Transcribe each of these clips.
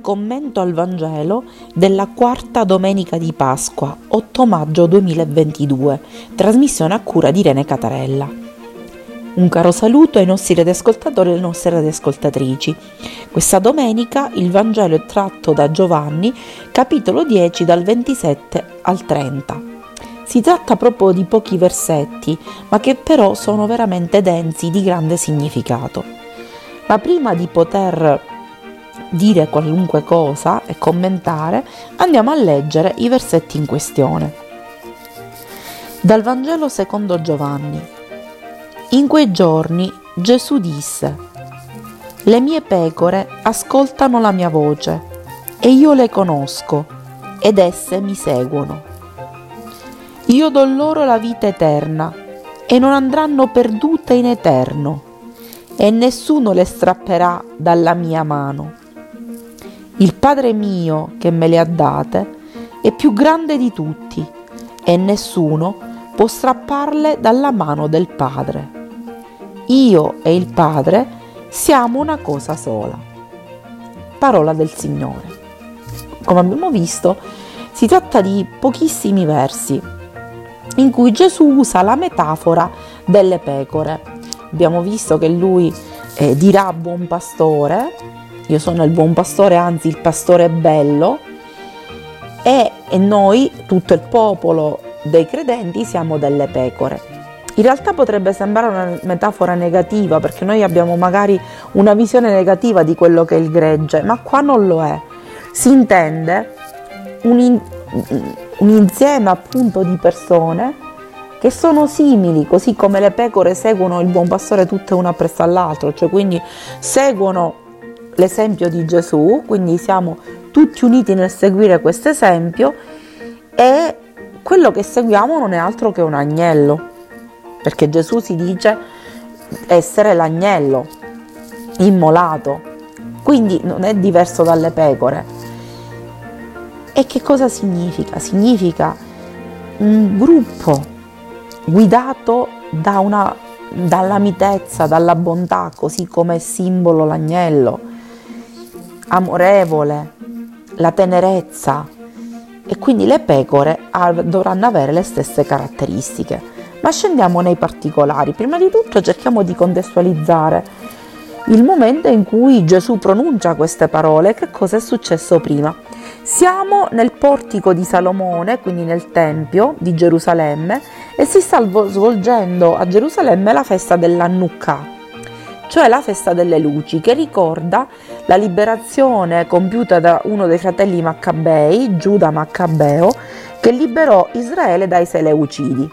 Commento al Vangelo della quarta domenica di Pasqua, 8 maggio 2022, trasmissione a cura di Irene Catarella. Un caro saluto ai nostri radioascoltatori e alle nostre radioascoltatrici. Questa domenica il Vangelo è tratto da Giovanni, capitolo 10, dal 27 al 30. Si tratta proprio di pochi versetti, ma che però sono veramente densi di grande significato. Ma prima di poter dire qualunque cosa e commentare, andiamo a leggere i versetti in questione. Dal Vangelo secondo Giovanni. In quei giorni Gesù disse, Le mie pecore ascoltano la mia voce e io le conosco ed esse mi seguono. Io do loro la vita eterna e non andranno perdute in eterno e nessuno le strapperà dalla mia mano. Il Padre mio che me le ha date è più grande di tutti e nessuno può strapparle dalla mano del Padre. Io e il Padre siamo una cosa sola. Parola del Signore. Come abbiamo visto, si tratta di pochissimi versi in cui Gesù usa la metafora delle pecore. Abbiamo visto che lui eh, dirà buon pastore io sono il buon pastore, anzi il pastore bello, e, e noi, tutto il popolo dei credenti, siamo delle pecore. In realtà potrebbe sembrare una metafora negativa perché noi abbiamo magari una visione negativa di quello che è il gregge, ma qua non lo è. Si intende un, in, un insieme appunto di persone che sono simili, così come le pecore seguono il buon pastore tutte una appresso all'altro, cioè quindi seguono l'esempio di Gesù, quindi siamo tutti uniti nel seguire questo esempio e quello che seguiamo non è altro che un agnello, perché Gesù si dice essere l'agnello immolato, quindi non è diverso dalle pecore. E che cosa significa? Significa un gruppo guidato da una, dalla mitezza, dalla bontà, così come simbolo l'agnello amorevole, la tenerezza e quindi le pecore dovranno avere le stesse caratteristiche. Ma scendiamo nei particolari. Prima di tutto cerchiamo di contestualizzare il momento in cui Gesù pronuncia queste parole, che cosa è successo prima. Siamo nel portico di Salomone, quindi nel Tempio di Gerusalemme, e si sta svolgendo a Gerusalemme la festa dell'Annukkah, cioè la festa delle luci, che ricorda la liberazione compiuta da uno dei fratelli Maccabei, Giuda Maccabeo, che liberò Israele dai Seleucidi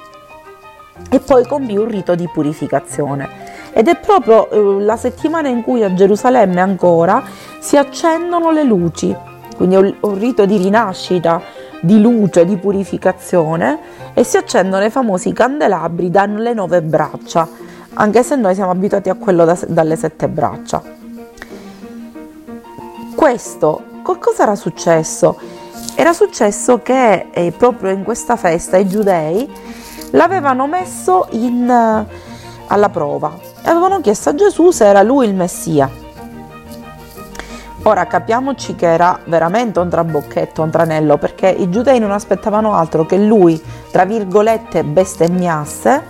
e poi compì un rito di purificazione. Ed è proprio eh, la settimana in cui a Gerusalemme ancora si accendono le luci, quindi è un, un rito di rinascita, di luce, di purificazione, e si accendono i famosi candelabri dalle nove braccia anche se noi siamo abituati a quello da, dalle sette braccia. Questo, cosa era successo? Era successo che eh, proprio in questa festa i giudei l'avevano messo in, uh, alla prova e avevano chiesto a Gesù se era lui il Messia. Ora capiamoci che era veramente un trabocchetto, un tranello, perché i giudei non aspettavano altro che lui, tra virgolette, bestemmiasse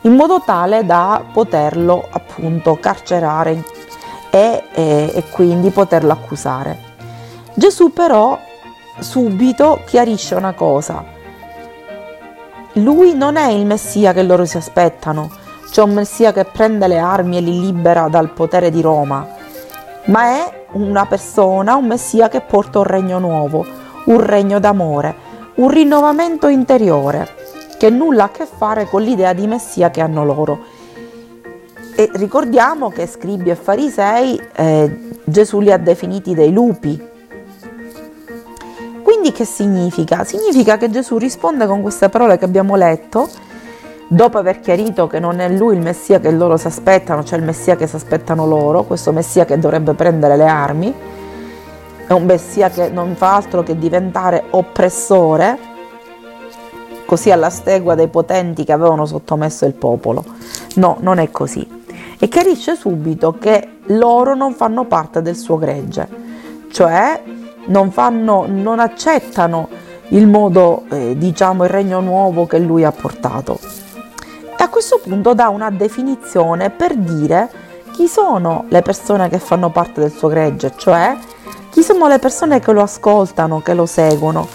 in modo tale da poterlo appunto carcerare e, e, e quindi poterlo accusare. Gesù però subito chiarisce una cosa. Lui non è il Messia che loro si aspettano, cioè un Messia che prende le armi e li libera dal potere di Roma, ma è una persona, un Messia che porta un regno nuovo, un regno d'amore, un rinnovamento interiore che nulla ha a che fare con l'idea di Messia che hanno loro. E ricordiamo che scribi e farisei eh, Gesù li ha definiti dei lupi. Quindi che significa? Significa che Gesù risponde con queste parole che abbiamo letto, dopo aver chiarito che non è lui il Messia che loro si aspettano, cioè il Messia che si aspettano loro, questo Messia che dovrebbe prendere le armi, è un Messia che non fa altro che diventare oppressore, così alla stegua dei potenti che avevano sottomesso il popolo. No, non è così. E chiarisce subito che loro non fanno parte del suo gregge, cioè non, fanno, non accettano il modo, eh, diciamo, il regno nuovo che lui ha portato. E a questo punto dà una definizione per dire chi sono le persone che fanno parte del suo gregge, cioè chi sono le persone che lo ascoltano, che lo seguono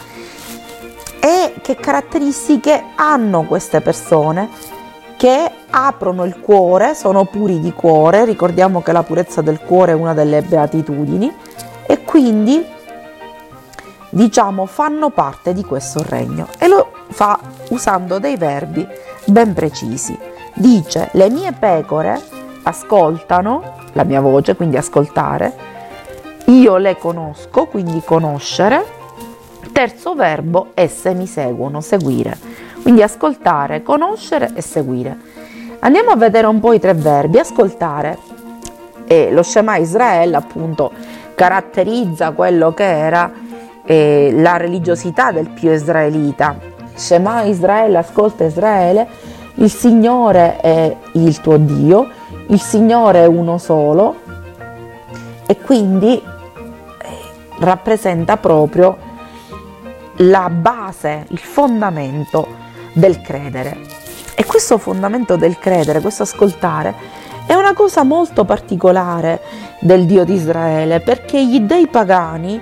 e che caratteristiche hanno queste persone che aprono il cuore, sono puri di cuore, ricordiamo che la purezza del cuore è una delle beatitudini e quindi diciamo fanno parte di questo regno. E lo fa usando dei verbi ben precisi. Dice le mie pecore ascoltano la mia voce, quindi ascoltare, io le conosco, quindi conoscere, terzo verbo esse mi seguono, seguire, quindi ascoltare, conoscere e seguire. Andiamo a vedere un po' i tre verbi, ascoltare e lo Shema Israele appunto caratterizza quello che era eh, la religiosità del più israelita. Shema Israele, ascolta Israele, il Signore è il tuo Dio, il Signore è uno solo e quindi eh, rappresenta proprio la base, il fondamento del credere. E questo fondamento del credere, questo ascoltare, è una cosa molto particolare del Dio di Israele, perché gli dei pagani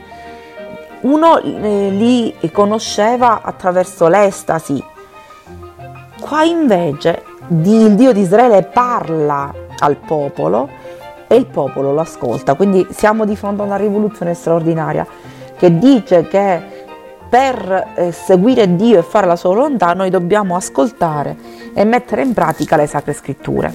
uno eh, li conosceva attraverso l'estasi, qua invece il Dio di Israele parla al popolo e il popolo lo ascolta, quindi siamo di fronte a una rivoluzione straordinaria che dice che per eh, seguire Dio e fare la sua volontà noi dobbiamo ascoltare e mettere in pratica le sacre scritture.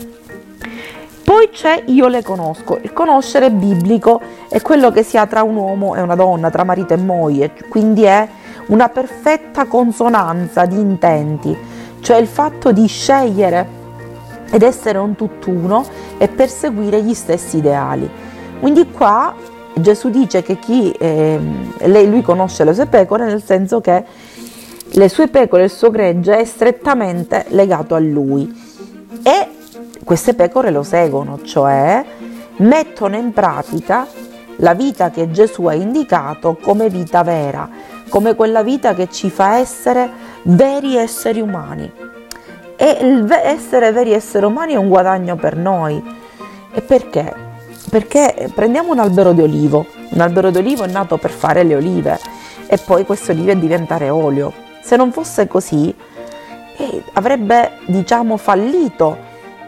Poi c'è io le conosco, il conoscere biblico è quello che si ha tra un uomo e una donna, tra marito e moglie, quindi è una perfetta consonanza di intenti, cioè il fatto di scegliere ed essere un tutt'uno e perseguire gli stessi ideali. Quindi qua Gesù dice che chi, eh, lui conosce le sue pecore nel senso che le sue pecore, il suo gregge è strettamente legato a lui e queste pecore lo seguono, cioè mettono in pratica la vita che Gesù ha indicato come vita vera, come quella vita che ci fa essere veri esseri umani. E essere veri esseri umani è un guadagno per noi. E perché? Perché prendiamo un albero di olivo, un albero di olivo è nato per fare le olive e poi queste olive diventare olio. Se non fosse così, eh, avrebbe, diciamo, fallito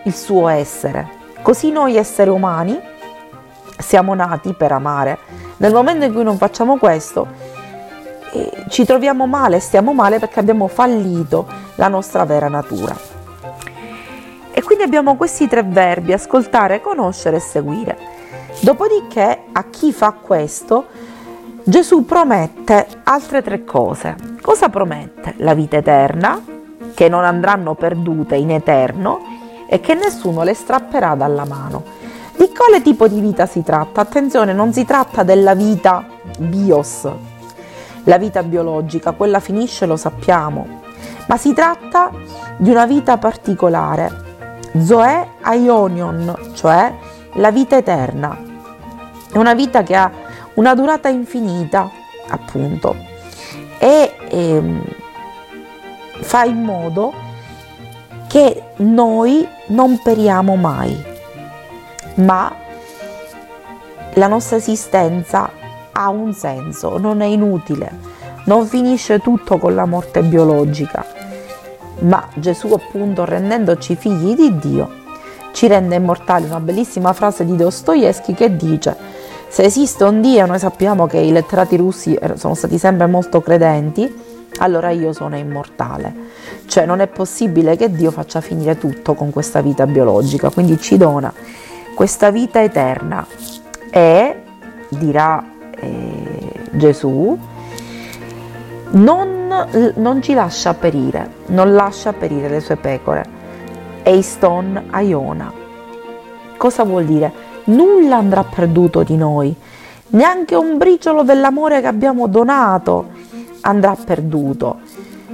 il suo essere. Così noi esseri umani siamo nati per amare. Nel momento in cui non facciamo questo, eh, ci troviamo male, stiamo male perché abbiamo fallito la nostra vera natura. Quindi abbiamo questi tre verbi, ascoltare, conoscere e seguire. Dopodiché a chi fa questo Gesù promette altre tre cose. Cosa promette? La vita eterna, che non andranno perdute in eterno e che nessuno le strapperà dalla mano. Di quale tipo di vita si tratta? Attenzione, non si tratta della vita bios, la vita biologica, quella finisce, lo sappiamo, ma si tratta di una vita particolare, Zoe Aionion, cioè la vita eterna, è una vita che ha una durata infinita, appunto, e ehm, fa in modo che noi non periamo mai, ma la nostra esistenza ha un senso, non è inutile, non finisce tutto con la morte biologica, ma Gesù appunto rendendoci figli di Dio ci rende immortali. Una bellissima frase di Dostoevsky che dice se esiste un Dio, noi sappiamo che i letterati russi er, sono stati sempre molto credenti, allora io sono immortale. Cioè non è possibile che Dio faccia finire tutto con questa vita biologica, quindi ci dona questa vita eterna e, dirà eh, Gesù, non, non, ci lascia perire, non lascia perire le sue pecore. Eiston Aiona. Cosa vuol dire? nulla andrà perduto di noi, neanche un briciolo dell'amore che abbiamo donato andrà perduto.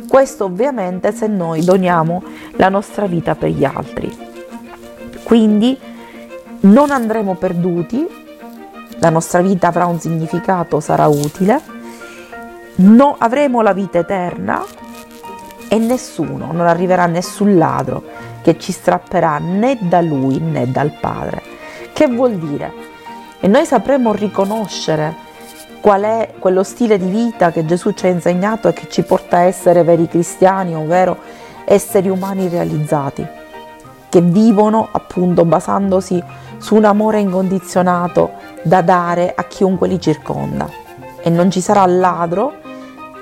Questo ovviamente se noi doniamo la nostra vita per gli altri. Quindi non andremo perduti la nostra vita avrà un significato, sarà utile, no, avremo la vita eterna e nessuno, non arriverà nessun ladro che ci strapperà né da lui né dal Padre. Che vuol dire? E noi sapremo riconoscere qual è quello stile di vita che Gesù ci ha insegnato e che ci porta a essere veri cristiani, ovvero esseri umani realizzati, che vivono appunto basandosi su un amore incondizionato da dare a chiunque li circonda. E non ci sarà ladro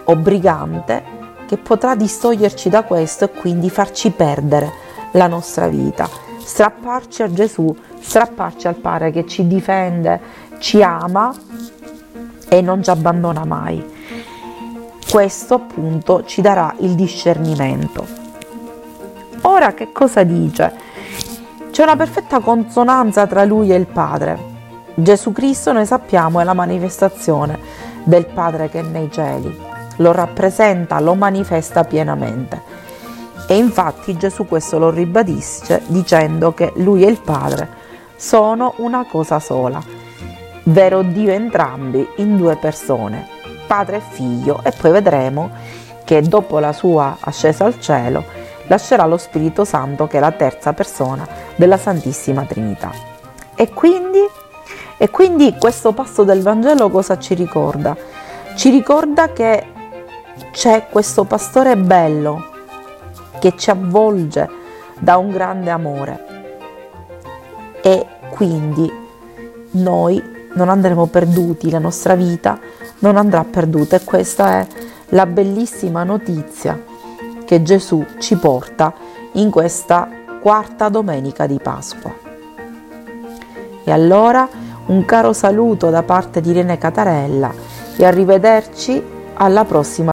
o brigante che potrà distoglierci da questo e quindi farci perdere la nostra vita, strapparci a Gesù, strapparci al Padre che ci difende, ci ama e non ci abbandona mai. Questo appunto ci darà il discernimento. Ora che cosa dice? C'è una perfetta consonanza tra lui e il Padre. Gesù Cristo, noi sappiamo, è la manifestazione del Padre che è nei cieli. Lo rappresenta, lo manifesta pienamente. E infatti Gesù questo lo ribadisce dicendo che lui e il Padre sono una cosa sola vero Dio entrambi in due persone, padre e figlio, e poi vedremo che dopo la sua ascesa al cielo lascerà lo Spirito Santo che è la terza persona della Santissima Trinità. E quindi, e quindi questo passo del Vangelo cosa ci ricorda? Ci ricorda che c'è questo pastore bello che ci avvolge da un grande amore e quindi noi non andremo perduti, la nostra vita non andrà perduta e questa è la bellissima notizia che Gesù ci porta in questa quarta domenica di Pasqua. E allora un caro saluto da parte di Irene Catarella e arrivederci alla prossima